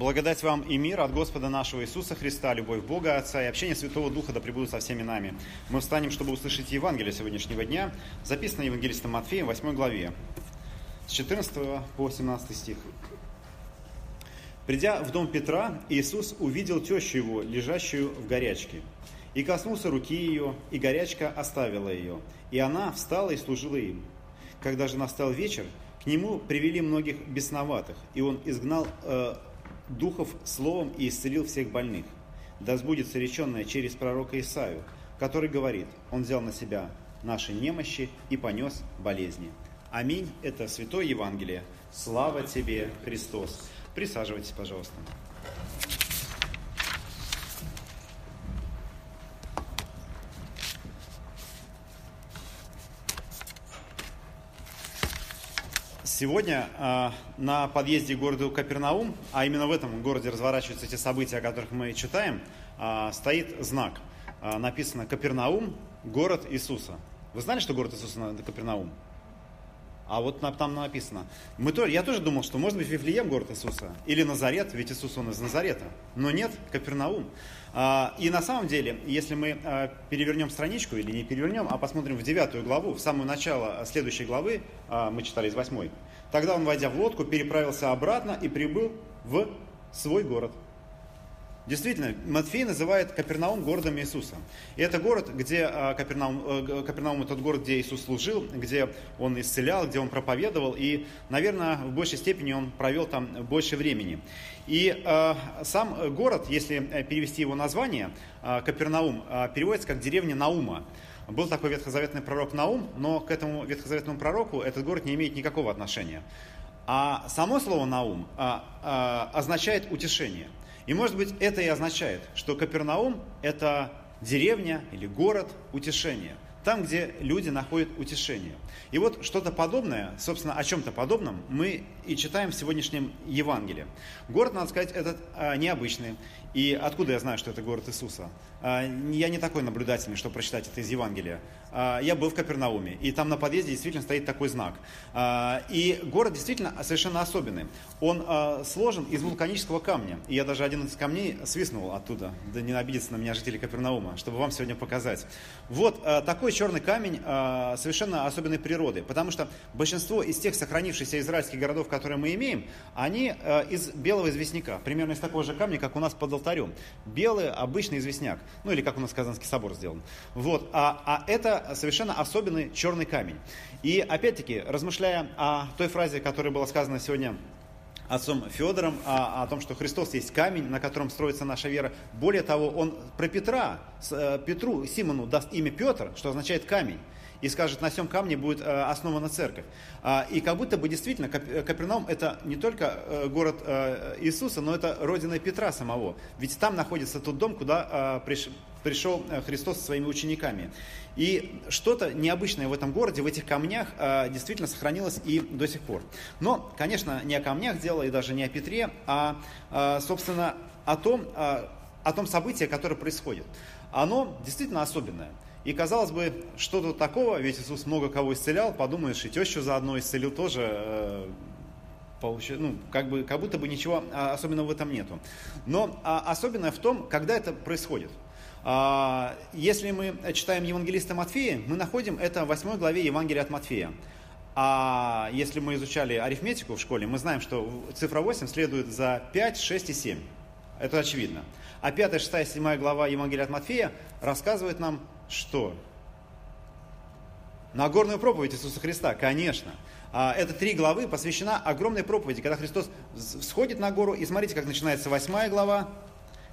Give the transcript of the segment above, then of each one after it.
Благодать вам и мир от Господа нашего Иисуса Христа, любовь Бога Отца и общение Святого Духа да пребудут со всеми нами. Мы встанем, чтобы услышать Евангелие сегодняшнего дня, записанное Евангелистом Матфеем, 8 главе, с 14 по 17 стих. Придя в дом Петра, Иисус увидел тещу его, лежащую в горячке. И коснулся руки ее, и горячка оставила ее. И она встала и служила им. Когда же настал вечер, к нему привели многих бесноватых, и он изгнал э, духов словом и исцелил всех больных. Да сбудется реченное через пророка Исаию, который говорит, он взял на себя наши немощи и понес болезни. Аминь. Это Святое Евангелие. Слава тебе, Христос. Присаживайтесь, пожалуйста. Сегодня э, на подъезде к городу Капернаум, а именно в этом городе разворачиваются те события, о которых мы читаем, э, стоит знак. Э, написано Капернаум, город Иисуса. Вы знали, что город Иисуса на Капернаум? А вот там написано. Мы то, я тоже думал, что может быть Вифлеем город Иисуса. Или Назарет, ведь Иисус он из Назарета. Но нет, Капернаум. И на самом деле, если мы перевернем страничку, или не перевернем, а посмотрим в девятую главу, в самое начало следующей главы, мы читали из восьмой, Тогда он, войдя в лодку, переправился обратно и прибыл в свой город. Действительно, Матфей называет Капернаум городом Иисуса. И это город, где а, Капернаум, э, Капернаум тот город, где Иисус служил, где он исцелял, где он проповедовал. И, наверное, в большей степени он провел там больше времени. И э, сам город, если перевести его название, э, Капернаум, э, переводится как деревня Наума. Был такой ветхозаветный пророк Наум, но к этому ветхозаветному пророку этот город не имеет никакого отношения. А само слово Наум а, означает утешение. И может быть это и означает, что Капернаум это деревня или город утешения. Там, где люди находят утешение. И вот что-то подобное, собственно, о чем-то подобном мы и читаем в сегодняшнем Евангелии. Город, надо сказать, этот а, необычный. И откуда я знаю, что это город Иисуса? А, я не такой наблюдательный, чтобы прочитать это из Евангелия. А, я был в Капернауме, и там на подъезде действительно стоит такой знак. А, и город действительно совершенно особенный. Он сложен из вулканического камня. И я даже один из камней свистнул оттуда. Да не обидеться на меня жители Капернаума, чтобы вам сегодня показать. Вот такой черный камень совершенно особенной природы. Потому что большинство из тех сохранившихся израильских городов, которые мы имеем, они из белого известняка. Примерно из такого же камня, как у нас под алтарем. Белый обычный известняк. Ну или как у нас Казанский собор сделан. Вот. А, а это совершенно особенный черный камень. И опять-таки, размышляя о той фразе, которая была сказана сегодня отцом Федором о, о том, что Христос есть камень, на котором строится наша вера. Более того, он про Петра, э, Петру, Симону даст имя Петр, что означает камень и скажет, на всем камне будет э, основана церковь. А, и как будто бы действительно Капернаум это не только э, город э, Иисуса, но это родина Петра самого. Ведь там находится тот дом, куда пришел Христос со своими учениками. И что-то необычное в этом городе, в этих камнях действительно сохранилось и до сих пор. Но, конечно, не о камнях дело и даже не о Петре, а, собственно, о том, о том событии, которое происходит. Оно действительно особенное. И казалось бы, что тут такого, ведь Иисус много кого исцелял, подумаешь, и тещу заодно исцелил тоже, э, ну, как, бы, как будто бы ничего а, особенного в этом нету. Но а, особенное в том, когда это происходит. А, если мы читаем Евангелиста Матфея, мы находим это в 8 главе Евангелия от Матфея. А если мы изучали арифметику в школе, мы знаем, что цифра 8 следует за 5, 6 и 7. Это очевидно. А 5, 6, 7 глава Евангелия от Матфея рассказывает нам что? Нагорную проповедь Иисуса Христа, конечно. А, это три главы посвящена огромной проповеди, когда Христос сходит на гору, и смотрите, как начинается восьмая глава,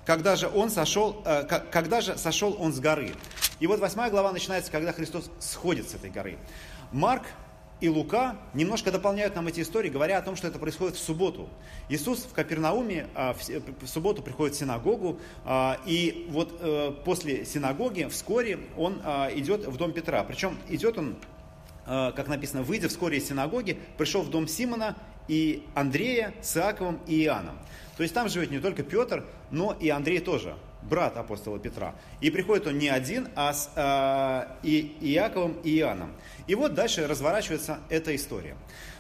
когда же он сошел, э, когда же сошел он с горы. И вот восьмая глава начинается, когда Христос сходит с этой горы. Марк и Лука немножко дополняют нам эти истории, говоря о том, что это происходит в субботу. Иисус в Капернауме а, в субботу приходит в синагогу, а, и вот э, после синагоги вскоре он а, идет в дом Петра. Причем идет он, как написано, выйдя вскоре из синагоги, пришел в дом Симона и Андрея с Иаковом и Иоанном. То есть там живет не только Петр, но и Андрей тоже брат апостола Петра. И приходит он не один, а с э, и, Иаковом и Иоанном. И вот дальше разворачивается эта история.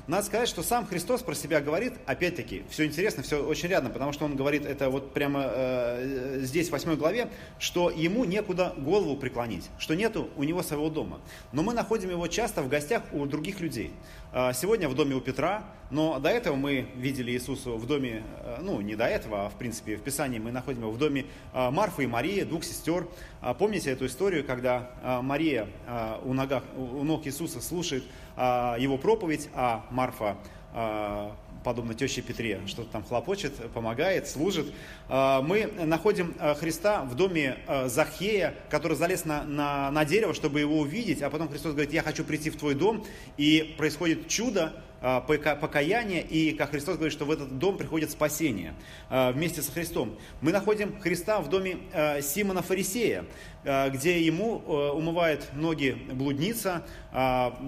Надо сказать, что сам Христос про себя говорит, опять-таки, все интересно, все очень рядом, потому что он говорит это вот прямо э, здесь, в 8 главе, что ему некуда голову преклонить, что нету у него своего дома. Но мы находим его часто в гостях у других людей. Э, сегодня в доме у Петра, но до этого мы видели Иисуса в доме, э, ну не до этого, а в принципе в Писании мы находим его в доме э, Марфы и Марии, двух сестер. Э, помните эту историю, когда э, Мария э, у, ногах, у ног Иисуса слушает э, его проповедь, а Марфа э, подобно теще Петре, что-то там хлопочет, помогает, служит. Мы находим Христа в доме Захея, который залез на, на, на дерево, чтобы его увидеть, а потом Христос говорит, я хочу прийти в твой дом, и происходит чудо, покаяние, и как Христос говорит, что в этот дом приходит спасение вместе со Христом. Мы находим Христа в доме Симона Фарисея, где ему умывает ноги блудница,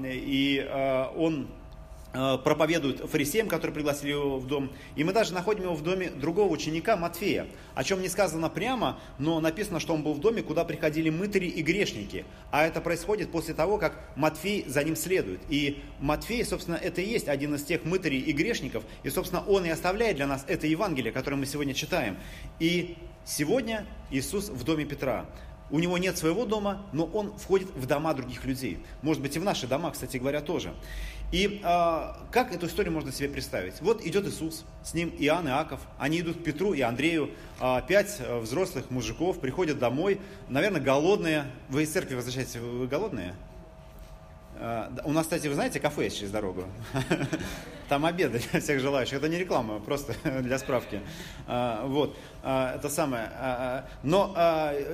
и он проповедует фарисеям, которые пригласили его в дом. И мы даже находим его в доме другого ученика Матфея, о чем не сказано прямо, но написано, что он был в доме, куда приходили мытари и грешники. А это происходит после того, как Матфей за ним следует. И Матфей, собственно, это и есть один из тех мытарей и грешников. И, собственно, он и оставляет для нас это Евангелие, которое мы сегодня читаем. И сегодня Иисус в доме Петра. У него нет своего дома, но он входит в дома других людей. Может быть, и в наши дома, кстати говоря, тоже. И э, как эту историю можно себе представить? Вот идет Иисус, с ним Иоанн и Аков, они идут к Петру и Андрею, э, пять э, взрослых мужиков приходят домой, наверное, голодные. Вы из церкви возвращаетесь, вы голодные? Э, у нас, кстати, вы знаете, кафе есть через дорогу. Там обеды для всех желающих. Это не реклама, просто для справки. Э, вот, э, это самое. Но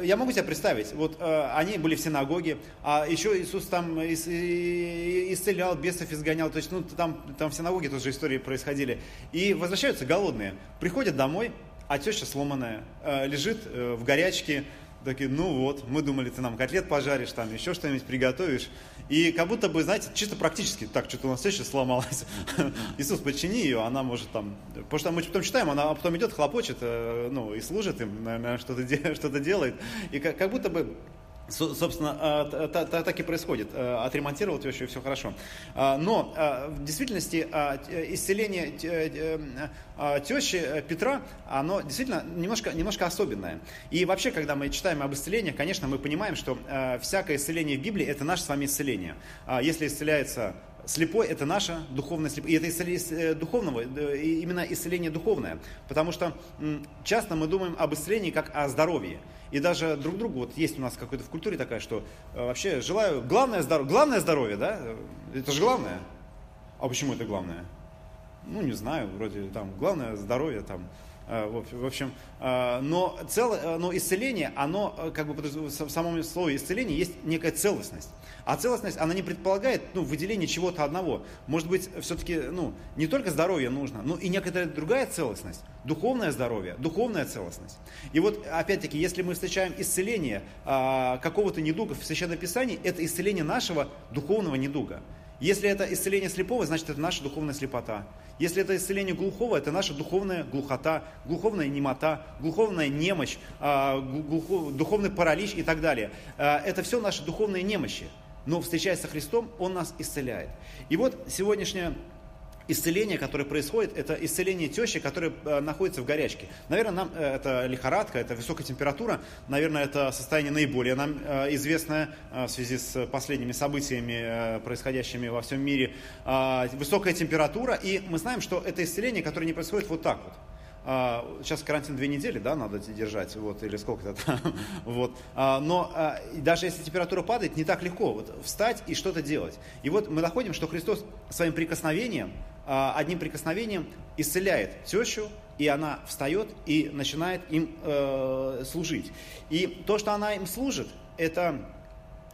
я могу себе представить, вот они были в синагоге, а еще Иисус там исцелял, бесов изгонял, то есть, ну, там, там в синагоге тоже истории происходили. И возвращаются голодные, приходят домой, а теща сломанная, лежит в горячке, такие, ну вот, мы думали, ты нам котлет пожаришь, там еще что-нибудь приготовишь. И как будто бы, знаете, чисто практически, так, что-то у нас сейчас сломалось. Иисус, почини ее, она может там... Потому что мы потом читаем, она потом идет, хлопочет, э, ну, и служит им, наверное, что-то, делает. И как будто бы Собственно, а, так и происходит. Э, отремонтировал тещу, и все хорошо. А, но а, в действительности исцеление тещи Петра, оно действительно немножко, немножко особенное. И вообще, когда мы читаем об исцелениях, конечно, мы понимаем, что всякое исцеление в Библии – это наше с вами исцеление. Если исцеляется слепой – это наше духовное слепое. И это исцеление э, духовного, именно исцеление духовное. Потому что часто мы думаем об исцелении как о здоровье. И даже друг другу, вот есть у нас какой-то в культуре такая, что э, вообще желаю, главное здоровье, главное здоровье, да? Это же главное. А почему это главное? Ну, не знаю, вроде там, главное здоровье, там, Э, в общем, э, но, цел, э, но исцеление, оно, как бы в самом слове исцеление есть некая целостность. А целостность, она не предполагает ну, выделение чего-то одного. Может быть, все-таки ну, не только здоровье нужно, но и некоторая другая целостность. Духовное здоровье, духовная целостность. И вот, опять-таки, если мы встречаем исцеление какого-то недуга в Священном Писании, это исцеление нашего духовного недуга. Если это исцеление слепого, значит это наша духовная слепота. Если это исцеление глухого, это наша духовная глухота, глуховная немота, глуховная немощь, а, духовный паралич и так далее. А, это все наши духовные немощи. Но встречаясь со Христом, Он нас исцеляет. И вот сегодняшняя исцеление, которое происходит, это исцеление тещи, которая э, находится в горячке. Наверное, нам э, это лихорадка, это высокая температура, наверное, это состояние наиболее нам э, известное в связи с последними событиями, происходящими во всем мире. Высокая температура, и мы знаем, что это исцеление, которое не происходит вот так вот сейчас карантин две недели, да, надо держать, вот, или сколько-то там, вот, но даже если температура падает, не так легко вот, встать и что-то делать. И вот мы находим, что Христос своим прикосновением а, одним прикосновением исцеляет тещу, и она встает и начинает им э, служить. И то, что она им служит, это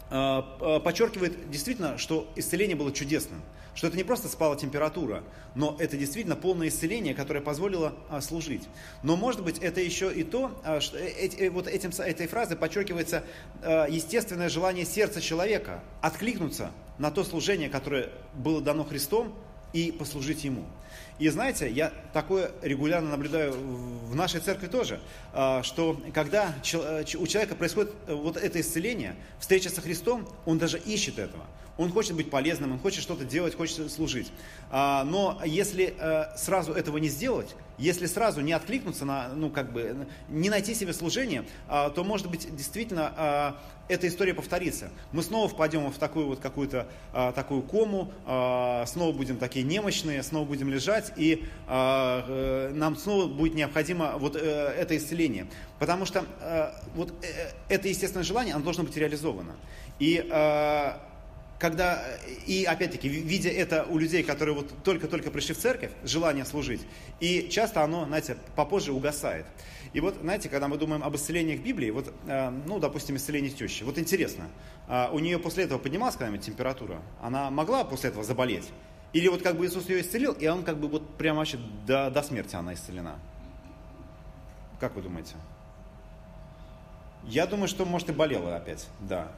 э, подчеркивает действительно, что исцеление было чудесным. Что это не просто спала температура, но это действительно полное исцеление, которое позволило а, служить. Но может быть это еще и то, а, что э, э, вот этим, этой фразой подчеркивается а, естественное желание сердца человека откликнуться на то служение, которое было дано Христом, и послужить Ему. И знаете, я такое регулярно наблюдаю в нашей церкви тоже, а, что когда у человека происходит вот это исцеление, встреча со Христом, он даже ищет этого. Он хочет быть полезным, он хочет что-то делать, хочет служить. А, но если э, сразу этого не сделать, если сразу не откликнуться на, ну как бы, не найти себе служение, а, то может быть действительно а, эта история повторится. Мы снова впадем в такую вот какую-то такую кому, снова будем такие немощные, снова будем лежать, и э, нам снова будет необходимо вот э, это исцеление. Потому что вот это естественное желание, оно должно быть реализовано. И когда, и опять-таки, видя это у людей, которые вот только-только пришли в церковь, желание служить, и часто оно, знаете, попозже угасает. И вот, знаете, когда мы думаем об исцелениях Библии, вот, э, ну, допустим, исцеление тещи, вот интересно, э, у нее после этого поднималась когда-нибудь температура? Она могла после этого заболеть? Или вот как бы Иисус ее исцелил, и он как бы вот прямо вообще до, до смерти она исцелена? Как вы думаете? Я думаю, что, может, и болела опять, да.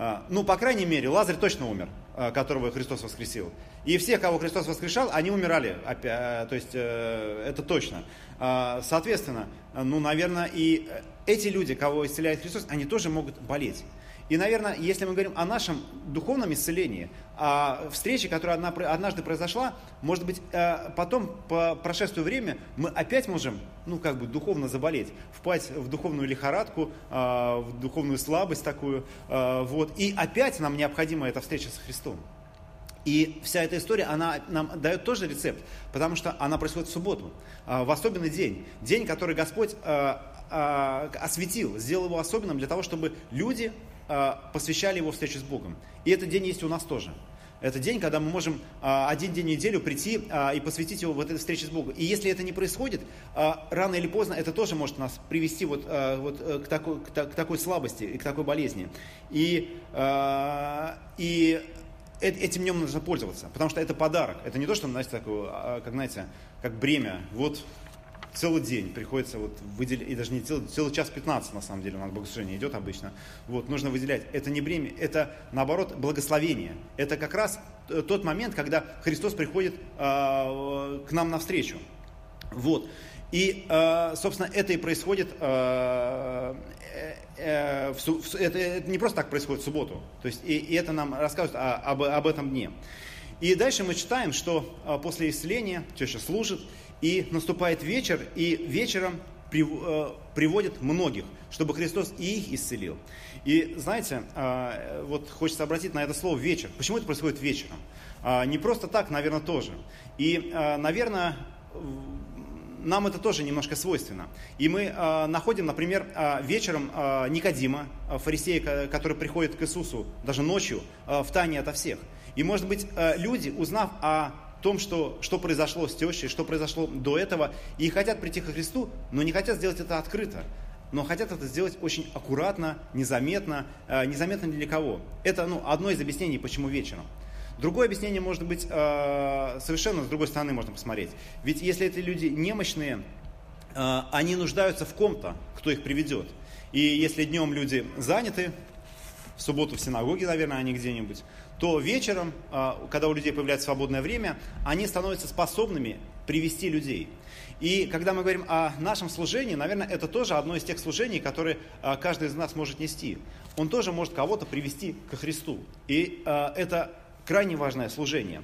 А, ну, по крайней мере, Лазарь точно умер, а, которого Христос воскресил. И все, кого Христос воскрешал, они умирали. А, то есть, э, это точно. Соответственно, ну, наверное, и эти люди, кого исцеляет Христос, они тоже могут болеть. И, наверное, если мы говорим о нашем духовном исцелении, о встрече, которая однажды произошла, может быть, э, потом, по прошествию времени, мы опять можем, ну, как бы духовно заболеть, впасть в духовную лихорадку, э, в духовную слабость такую, э, вот, и опять нам необходима эта встреча со Христом. И вся эта история, она нам дает тоже рецепт, потому что она происходит в субботу, в особенный день. День, который Господь осветил, сделал его особенным для того, чтобы люди посвящали его встрече с Богом. И этот день есть у нас тоже. Это день, когда мы можем а, один день в неделю прийти а, и посвятить его в этой встрече с Богом. И если это не происходит, рано или поздно это тоже может нас привести вот, вот э, к, такой, к, такой слабости и к такой болезни. И, и этим днем нужно пользоваться, потому что это подарок. Это не то, что, знаете, такое, как, знаете, как бремя. Вот целый день приходится вот выделять, и даже не целый, целый час 15 на самом деле у нас богослужение идет обычно. Вот, нужно выделять. Это не бремя, это наоборот благословение. Это как раз тот момент, когда Христос приходит э, к нам навстречу. Вот. И, э, собственно, это и происходит, э, э, в, в, это, это не просто так происходит в субботу. То есть, и, и это нам рассказывают о, об, об этом дне. И дальше мы читаем, что после исцеления теща служит, и наступает вечер, и вечером э, приводит многих, чтобы Христос и их исцелил. И знаете, а, вот хочется обратить на это слово вечер. Почему это происходит вечером? А, не просто так, наверное, тоже. И, а, наверное, нам это тоже немножко свойственно. И мы находим, например, вечером Никодима, фарисея, который приходит к Иисусу даже ночью, в тайне ото всех. И, может быть, люди, узнав о том, что, что произошло с тещей, что произошло до этого, и хотят прийти ко Христу, но не хотят сделать это открыто, но хотят это сделать очень аккуратно, незаметно, э, незаметно ни для кого. Это ну, одно из объяснений, почему вечером. Другое объяснение может быть э, совершенно с другой стороны можно посмотреть. Ведь если эти люди немощные, э, они нуждаются в ком-то, кто их приведет. И если днем люди заняты, в субботу в синагоге, наверное, они где-нибудь, то вечером, а, когда у людей появляется свободное время, они становятся способными привести людей. И когда мы говорим о нашем служении, наверное, это тоже одно из тех служений, которые а, каждый из нас может нести. Он тоже может кого-то привести ко Христу. И а, это крайне важное служение.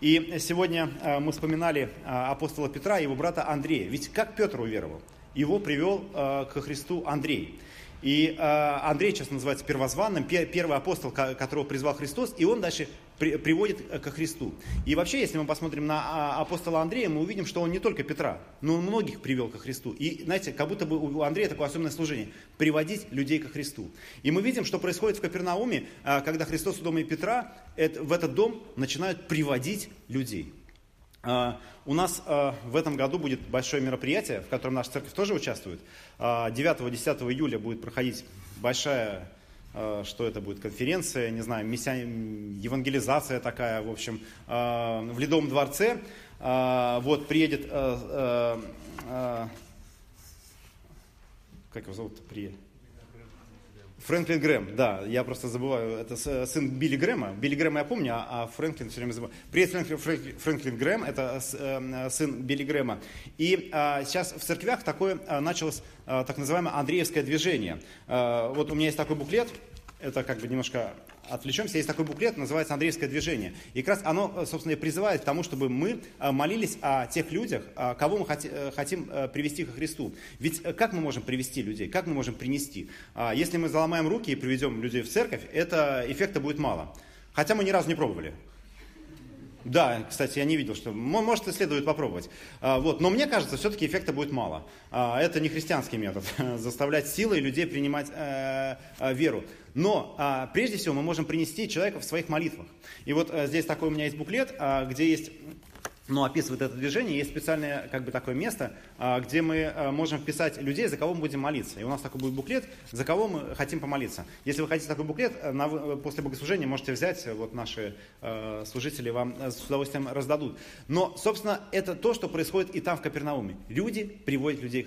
И сегодня мы вспоминали апостола Петра и его брата Андрея. Ведь как Петр уверовал? Его привел ко Христу Андрей. И э, Андрей сейчас называется первозванным, первый апостол, которого призвал Христос, и он дальше при, приводит э, ко Христу. И вообще, если мы посмотрим на а, апостола Андрея, мы увидим, что он не только Петра, но и многих привел ко Христу. И, знаете, как будто бы у Андрея такое особенное служение – приводить людей ко Христу. И мы видим, что происходит в Капернауме, э, когда Христос в доме Петра, в этот дом начинают приводить людей. А, у нас а, в этом году будет большое мероприятие, в котором наша церковь тоже участвует. 9-10 а, июля будет проходить большая, что это будет, конференция, не знаю, миссия, евангелизация такая, в общем, в Ледовом дворце. Вот, приедет, как его зовут? При... Фрэнклин Грэм, да, я просто забываю, это сын Билли Грэма. Билли Грэма я помню, а, а Фрэнклин все время забываю. Привет, Фрэнклин, Фрэнклин, Грэм, это э, сын Билли Грэма. И а, сейчас в церквях такое а, началось так называемое Андреевское движение. Вот у меня есть такой буклет, это как бы немножко отвлечемся, есть такой буклет, называется «Андреевское движение». И как раз оно, э, собственно, и призывает к тому, чтобы мы э, молились о тех людях, э, кого мы хотим привести ко Христу. Ведь как мы можем привести людей, как мы можем принести? А, если мы заломаем руки и приведем людей в церковь, это эффекта будет мало. Хотя мы ни разу не пробовали. Да, кстати, я не видел, что... Может, и следует попробовать. А, вот. Но мне кажется, все-таки эффекта будет мало. А, это не христианский метод. Заставлять силой людей принимать веру. Но а, прежде всего мы можем принести человека в своих молитвах. И вот э, здесь такой у меня есть буклет, где есть но описывает это движение, есть специальное как бы такое место, а, где мы а, можем вписать людей, за кого мы будем молиться. И у нас такой будет буклет, за кого мы хотим помолиться. Если вы хотите такой буклет, э, на, после богослужения можете взять, вот наши э, служители вам э, с удовольствием раздадут. Но, собственно, это то, что происходит и там, в Капернауме. Люди приводят людей,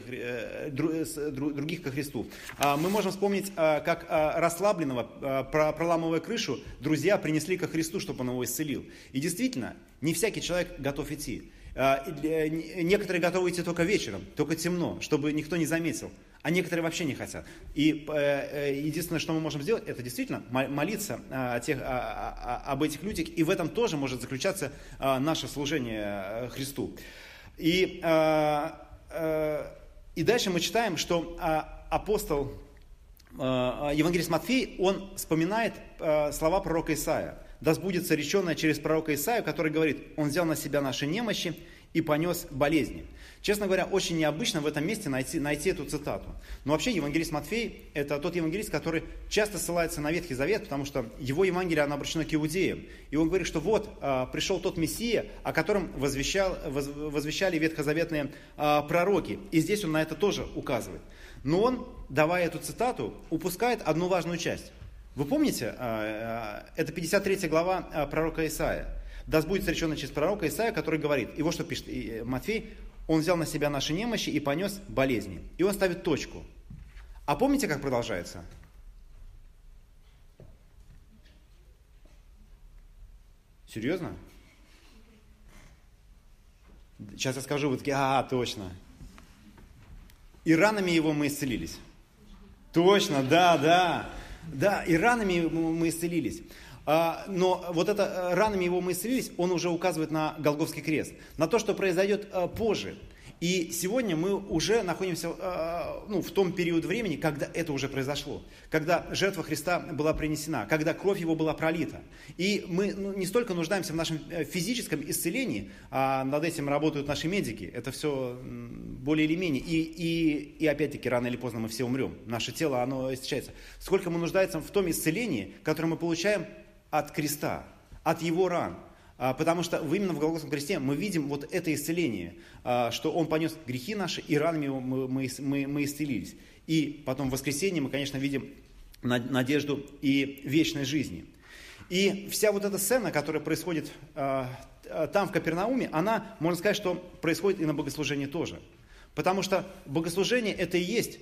других ко Христу. А, мы можем вспомнить, как расслабленного, проламывая крышу, друзья принесли ко Христу, чтобы он его исцелил. И действительно, не всякий человек готов идти. А, некоторые готовы идти только вечером, только темно, чтобы никто не заметил. А некоторые вообще не хотят. И э, э, единственное, что мы можем сделать, это действительно молиться о тех, об этих людях. И в этом тоже может заключаться наше служение э, Христу. И, и дальше мы читаем, что апостол Евангелист Матфей, он вспоминает слова пророка Исаия да сбудется реченное через пророка Исаию, который говорит, он взял на себя наши немощи и понес болезни. Честно говоря, очень необычно в этом месте найти, найти эту цитату. Но вообще евангелист Матфей – это тот евангелист, который часто ссылается на Ветхий Завет, потому что его Евангелие оно обращено к иудеям. И он говорит, что вот а, пришел тот Мессия, о котором возвещал, воз, возвещали ветхозаветные а, пророки. И здесь он на это тоже указывает. Но он, давая эту цитату, упускает одну важную часть – вы помните, а, а, это 53 глава а, пророка Исаия. Да сбудется речено через пророка Исаия, который говорит, и вот что пишет э, Матфей, он взял на себя наши немощи и понес болезни. И он ставит точку. А помните, как продолжается? Серьезно? Сейчас я скажу, вы а, точно. И ранами его мы исцелились. Точно, да, да. Да, и ранами мы исцелились. А, но вот это э, ранами его мы исцелились, он уже указывает на Голговский крест, на то, что произойдет э, позже. И сегодня мы уже находимся э, ну, в том период времени, когда это уже произошло, когда жертва Христа была принесена, когда кровь его была пролита. И мы ну, не столько нуждаемся в нашем физическом исцелении, а над этим работают наши медики. Это все более или менее. И, и, и опять-таки, рано или поздно мы все умрем. Наше тело, оно истощается. Сколько мы нуждаемся в том исцелении, которое мы получаем от креста, от его ран. А, потому что именно в Голгофском кресте мы видим вот это исцеление, а, что Он понес грехи наши, и ранами мы, мы, мы, мы исцелились. И потом в воскресенье мы, конечно, видим надежду и вечной жизни. И вся вот эта сцена, которая происходит а, там, в Капернауме, она, можно сказать, что происходит и на богослужении тоже. Потому что богослужение – это и есть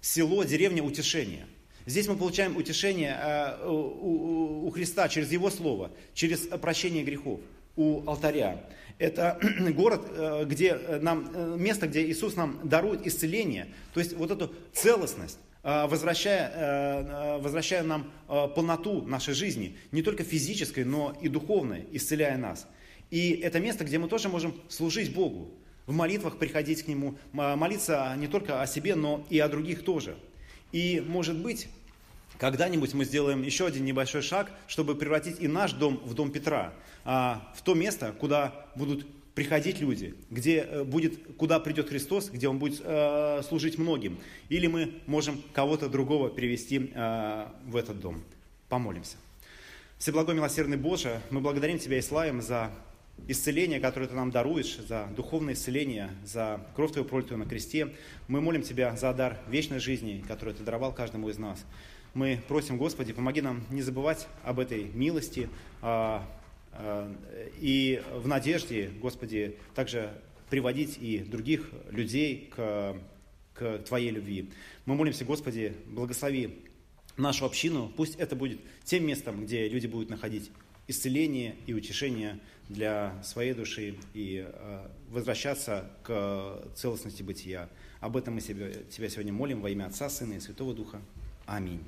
село, деревня утешения – Здесь мы получаем утешение э, у Христа через Его Слово, через прощение грехов у алтаря. Это город, э, где нам, э, место, где Иисус нам дарует исцеление, то есть вот эту целостность, возвращая, возвращая нам полноту нашей жизни, не только физической, но и духовной, исцеляя нас. И это место, где мы тоже можем служить Богу, в молитвах приходить к Нему, молиться не только о себе, но и о других тоже. И, может быть, когда-нибудь мы сделаем еще один небольшой шаг, чтобы превратить и наш дом в дом Петра, а, в то место, куда будут приходить люди, где э, будет, куда придет Христос, где Он будет э, служить многим. Или мы можем кого-то другого привести э, в этот дом. Помолимся. Всеблагой милосердный Боже, мы благодарим Тебя и славим за исцеление, которое Ты нам даруешь, за духовное исцеление, за кровь Твою пролитую на кресте. Мы молим Тебя за дар вечной жизни, который Ты даровал каждому из нас. Мы просим, Господи, помоги нам не забывать об этой милости а, а, и в надежде, Господи, также приводить и других людей к, к Твоей любви. Мы молимся, Господи, благослови нашу общину. Пусть это будет тем местом, где люди будут находить исцеление и утешение для своей души и э, возвращаться к целостности бытия. Об этом мы себя, тебя сегодня молим во имя Отца, Сына и Святого Духа. Аминь.